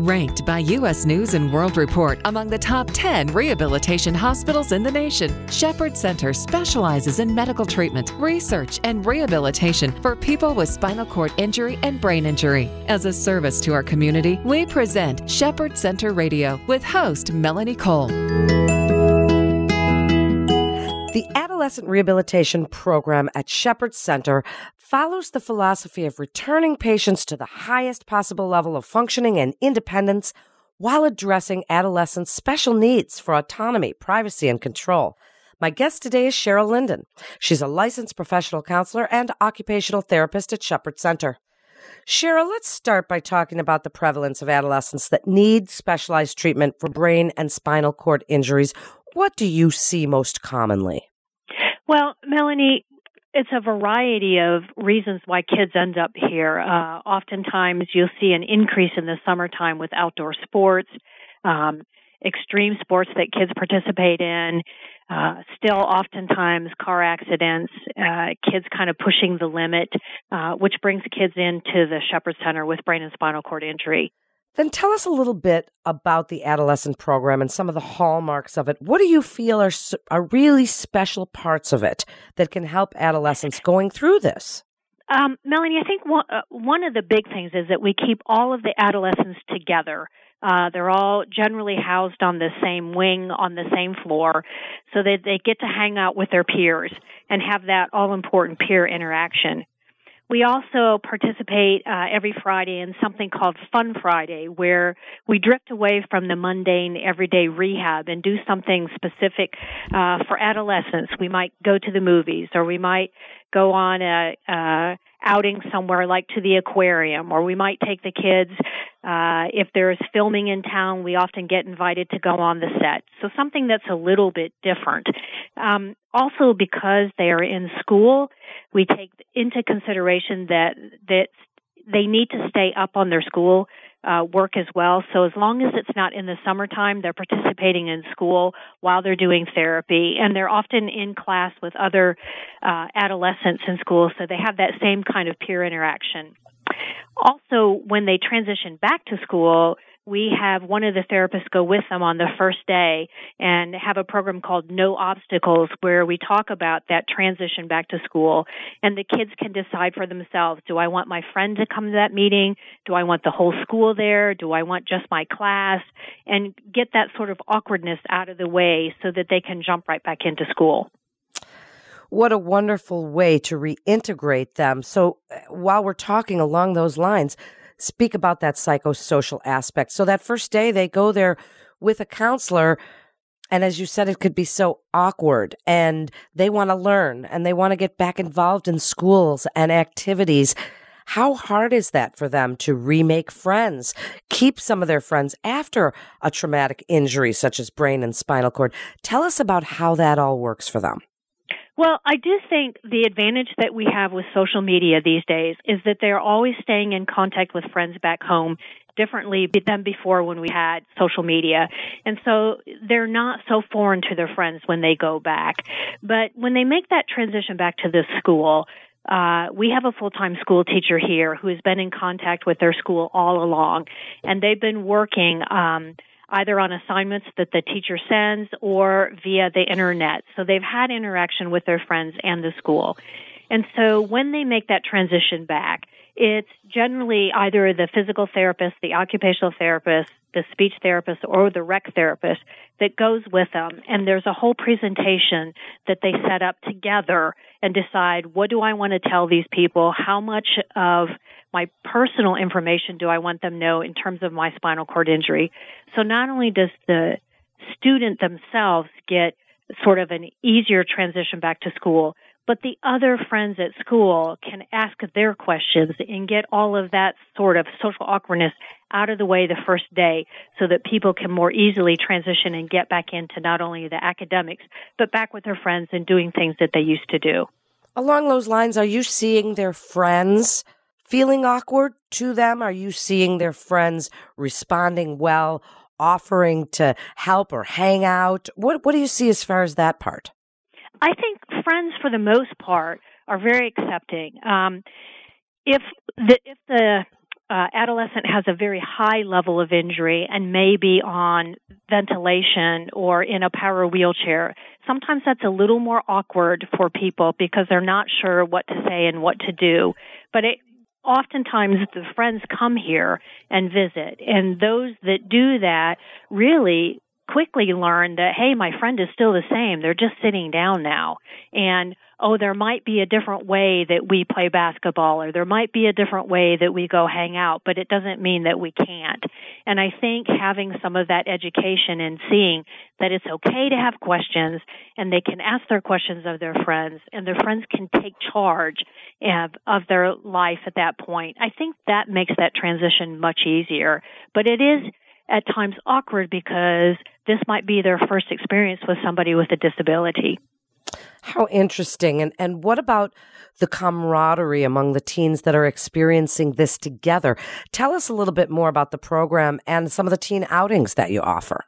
Ranked by U.S. News and World Report among the top 10 rehabilitation hospitals in the nation, Shepherd Center specializes in medical treatment, research, and rehabilitation for people with spinal cord injury and brain injury. As a service to our community, we present Shepherd Center Radio with host Melanie Cole. The Adolescent Rehabilitation Program at Shepherd Center follows the philosophy of returning patients to the highest possible level of functioning and independence while addressing adolescents' special needs for autonomy, privacy, and control. My guest today is Cheryl Linden. She's a licensed professional counselor and occupational therapist at Shepherd Center. Cheryl, let's start by talking about the prevalence of adolescents that need specialized treatment for brain and spinal cord injuries what do you see most commonly? Well, Melanie, it's a variety of reasons why kids end up here. Uh, oftentimes, you'll see an increase in the summertime with outdoor sports, um, extreme sports that kids participate in. Uh, still, oftentimes, car accidents, uh, kids kind of pushing the limit, uh, which brings kids into the Shepherd Center with brain and spinal cord injury. Then tell us a little bit about the adolescent program and some of the hallmarks of it. What do you feel are, are really special parts of it that can help adolescents going through this? Um, Melanie, I think one, uh, one of the big things is that we keep all of the adolescents together. Uh, they're all generally housed on the same wing, on the same floor, so that they get to hang out with their peers and have that all important peer interaction. We also participate uh, every Friday in something called Fun Friday, where we drift away from the mundane everyday rehab and do something specific uh, for adolescents. We might go to the movies, or we might go on a, a outing somewhere like to the aquarium, or we might take the kids. Uh, if there's filming in town, we often get invited to go on the set. So something that's a little bit different. Um, also, because they are in school, we take into consideration that that they need to stay up on their school uh, work as well. So as long as it's not in the summertime, they're participating in school while they're doing therapy, and they're often in class with other uh, adolescents in school, so they have that same kind of peer interaction. Also, when they transition back to school, we have one of the therapists go with them on the first day and have a program called No Obstacles where we talk about that transition back to school and the kids can decide for themselves do I want my friend to come to that meeting? Do I want the whole school there? Do I want just my class? And get that sort of awkwardness out of the way so that they can jump right back into school what a wonderful way to reintegrate them. So uh, while we're talking along those lines, speak about that psychosocial aspect. So that first day they go there with a counselor. And as you said, it could be so awkward and they want to learn and they want to get back involved in schools and activities. How hard is that for them to remake friends, keep some of their friends after a traumatic injury such as brain and spinal cord? Tell us about how that all works for them. Well, I do think the advantage that we have with social media these days is that they're always staying in contact with friends back home differently than before when we had social media. And so they're not so foreign to their friends when they go back. But when they make that transition back to the school, uh, we have a full-time school teacher here who has been in contact with their school all along, and they've been working um, either on assignments that the teacher sends or via the internet. So they've had interaction with their friends and the school. And so when they make that transition back, it's generally either the physical therapist, the occupational therapist, the speech therapist, or the rec therapist that goes with them. And there's a whole presentation that they set up together and decide what do I want to tell these people? How much of my personal information do I want them to know in terms of my spinal cord injury? So not only does the student themselves get sort of an easier transition back to school, but the other friends at school can ask their questions and get all of that sort of social awkwardness out of the way the first day so that people can more easily transition and get back into not only the academics, but back with their friends and doing things that they used to do. Along those lines, are you seeing their friends feeling awkward to them? Are you seeing their friends responding well, offering to help or hang out? What, what do you see as far as that part? I think friends, for the most part, are very accepting. Um, if the if the uh, adolescent has a very high level of injury and may be on ventilation or in a power wheelchair, sometimes that's a little more awkward for people because they're not sure what to say and what to do. But it, oftentimes the friends come here and visit, and those that do that really quickly learn that hey my friend is still the same. They're just sitting down now. And oh, there might be a different way that we play basketball or there might be a different way that we go hang out, but it doesn't mean that we can't. And I think having some of that education and seeing that it's okay to have questions and they can ask their questions of their friends and their friends can take charge of, their life at that point, I think that makes that transition much easier. But it is at times awkward because this might be their first experience with somebody with a disability. How interesting. And, and what about the camaraderie among the teens that are experiencing this together? Tell us a little bit more about the program and some of the teen outings that you offer.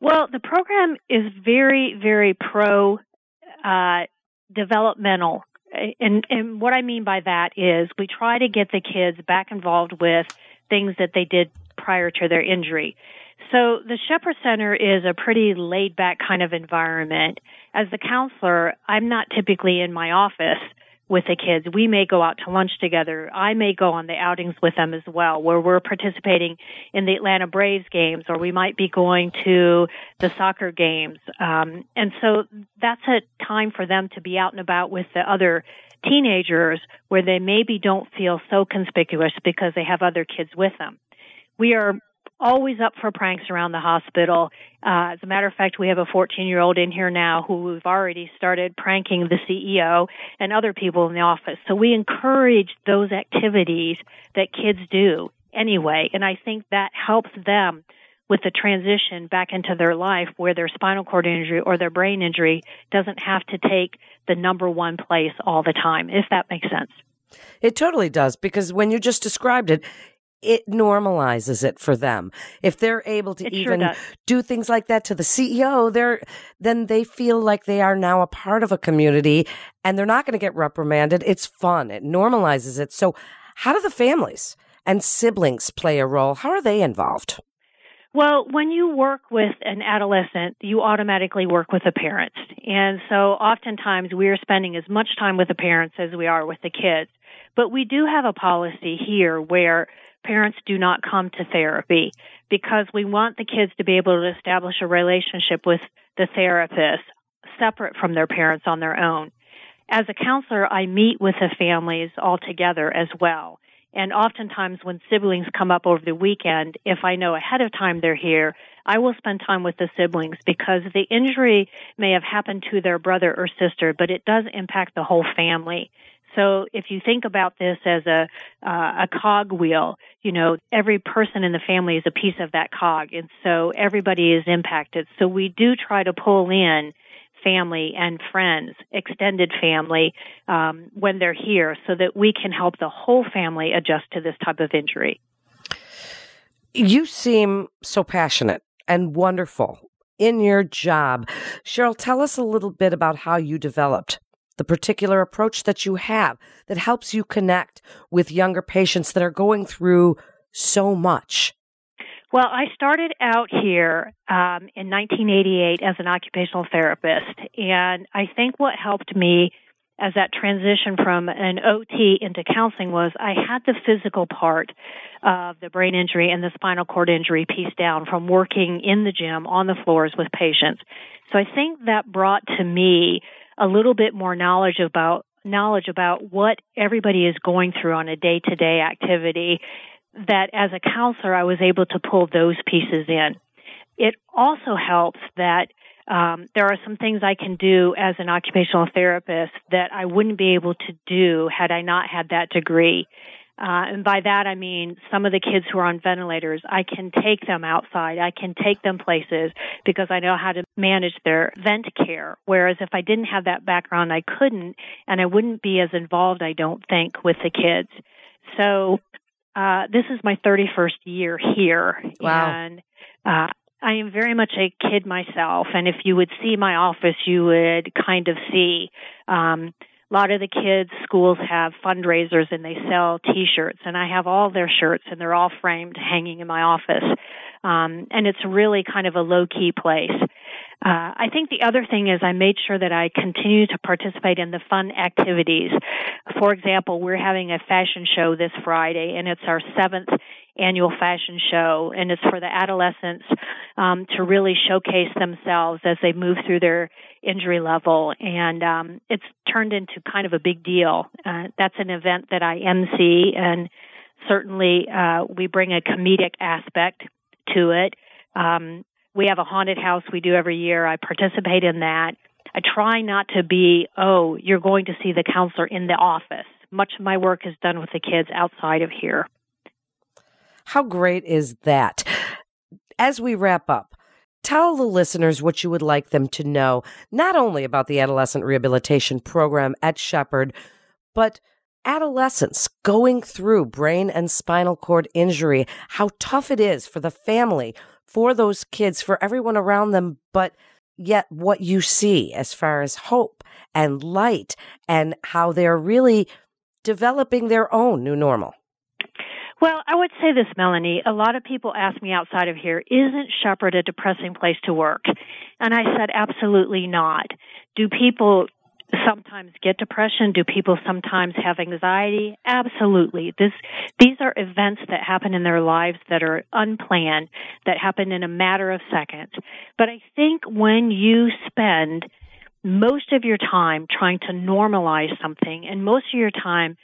Well, the program is very, very pro uh, developmental. And, and what I mean by that is we try to get the kids back involved with things that they did prior to their injury. So the Shepherd Center is a pretty laid back kind of environment. As the counselor, I'm not typically in my office with the kids. We may go out to lunch together. I may go on the outings with them as well, where we're participating in the Atlanta Braves games, or we might be going to the soccer games. Um, and so that's a time for them to be out and about with the other teenagers where they maybe don't feel so conspicuous because they have other kids with them. We are always up for pranks around the hospital. Uh, as a matter of fact, we have a 14 year old in here now who we've already started pranking the CEO and other people in the office. So we encourage those activities that kids do anyway. And I think that helps them with the transition back into their life where their spinal cord injury or their brain injury doesn't have to take the number one place all the time, if that makes sense. It totally does because when you just described it, it normalizes it for them. If they're able to it even sure do things like that to the CEO, they're then they feel like they are now a part of a community and they're not going to get reprimanded. It's fun. It normalizes it. So how do the families and siblings play a role? How are they involved? Well, when you work with an adolescent, you automatically work with the parents. And so oftentimes we are spending as much time with the parents as we are with the kids. But we do have a policy here where parents do not come to therapy because we want the kids to be able to establish a relationship with the therapist separate from their parents on their own. As a counselor, I meet with the families all together as well. And oftentimes when siblings come up over the weekend, if I know ahead of time they're here, I will spend time with the siblings because the injury may have happened to their brother or sister, but it does impact the whole family. So if you think about this as a uh, a cog wheel, you know every person in the family is a piece of that cog, and so everybody is impacted. So we do try to pull in family and friends, extended family, um, when they're here, so that we can help the whole family adjust to this type of injury. You seem so passionate and wonderful in your job. Cheryl, tell us a little bit about how you developed the particular approach that you have that helps you connect with younger patients that are going through so much? Well, I started out here um, in 1988 as an occupational therapist, and I think what helped me as that transition from an OT into counseling was I had the physical part of the brain injury and the spinal cord injury piece down from working in the gym on the floors with patients. So I think that brought to me a little bit more knowledge about knowledge about what everybody is going through on a day to day activity that as a counselor I was able to pull those pieces in. It also helps that um, there are some things I can do as an occupational therapist that I wouldn't be able to do had I not had that degree. Uh, and by that I mean some of the kids who are on ventilators, I can take them outside. I can take them places because I know how to manage their vent care. Whereas if I didn't have that background, I couldn't, and I wouldn't be as involved, I don't think, with the kids. So, uh, this is my 31st year here. Wow. And, uh, I am very much a kid myself, and if you would see my office, you would kind of see um, a lot of the kids schools have fundraisers and they sell t-shirts and i have all their shirts and they're all framed hanging in my office um, and it's really kind of a low key place uh, I think the other thing is I made sure that I continue to participate in the fun activities. For example, we're having a fashion show this Friday, and it's our seventh annual fashion show, and it's for the adolescents um, to really showcase themselves as they move through their injury level. And um, it's turned into kind of a big deal. Uh, that's an event that I MC, and certainly uh, we bring a comedic aspect to it. Um, we have a haunted house we do every year. I participate in that. I try not to be, oh, you're going to see the counselor in the office. Much of my work is done with the kids outside of here. How great is that? As we wrap up, tell the listeners what you would like them to know, not only about the adolescent rehabilitation program at Shepherd, but adolescents going through brain and spinal cord injury, how tough it is for the family for those kids, for everyone around them, but yet what you see as far as hope and light and how they're really developing their own new normal. Well, I would say this, Melanie. A lot of people ask me outside of here, isn't Shepherd a depressing place to work? And I said, absolutely not. Do people sometimes get depression? Do people sometimes have anxiety? Absolutely. This, these are events that happen in their lives that are unplanned, that happen in a matter of seconds. But I think when you spend most of your time trying to normalize something and most of your time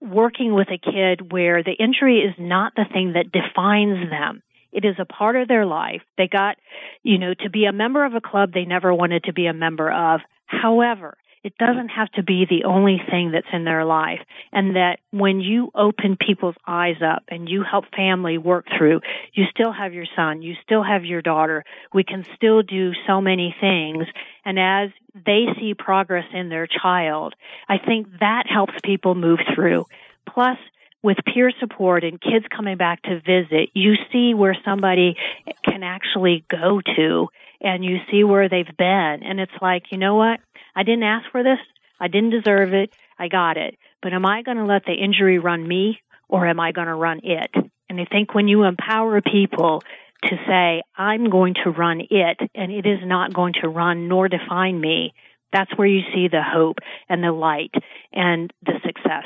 working with a kid where the injury is not the thing that defines them. It is a part of their life. They got, you know, to be a member of a club they never wanted to be a member of. However, it doesn't have to be the only thing that's in their life. And that when you open people's eyes up and you help family work through, you still have your son, you still have your daughter. We can still do so many things. And as they see progress in their child, I think that helps people move through. Plus, with peer support and kids coming back to visit, you see where somebody can actually go to and you see where they've been. And it's like, you know what? I didn't ask for this. I didn't deserve it. I got it. But am I going to let the injury run me or am I going to run it? And I think when you empower people to say, I'm going to run it and it is not going to run nor define me, that's where you see the hope and the light and the success.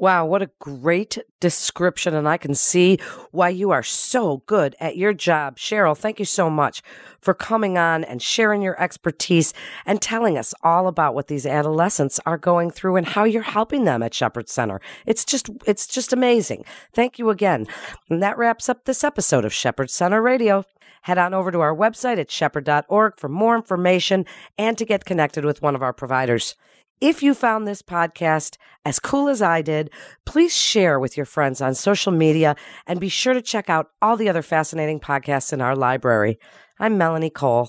Wow, what a great description. And I can see why you are so good at your job. Cheryl, thank you so much for coming on and sharing your expertise and telling us all about what these adolescents are going through and how you're helping them at Shepherd Center. It's just, it's just amazing. Thank you again. And that wraps up this episode of Shepherd Center Radio. Head on over to our website at shepherd.org for more information and to get connected with one of our providers. If you found this podcast as cool as I did, please share with your friends on social media and be sure to check out all the other fascinating podcasts in our library. I'm Melanie Cole.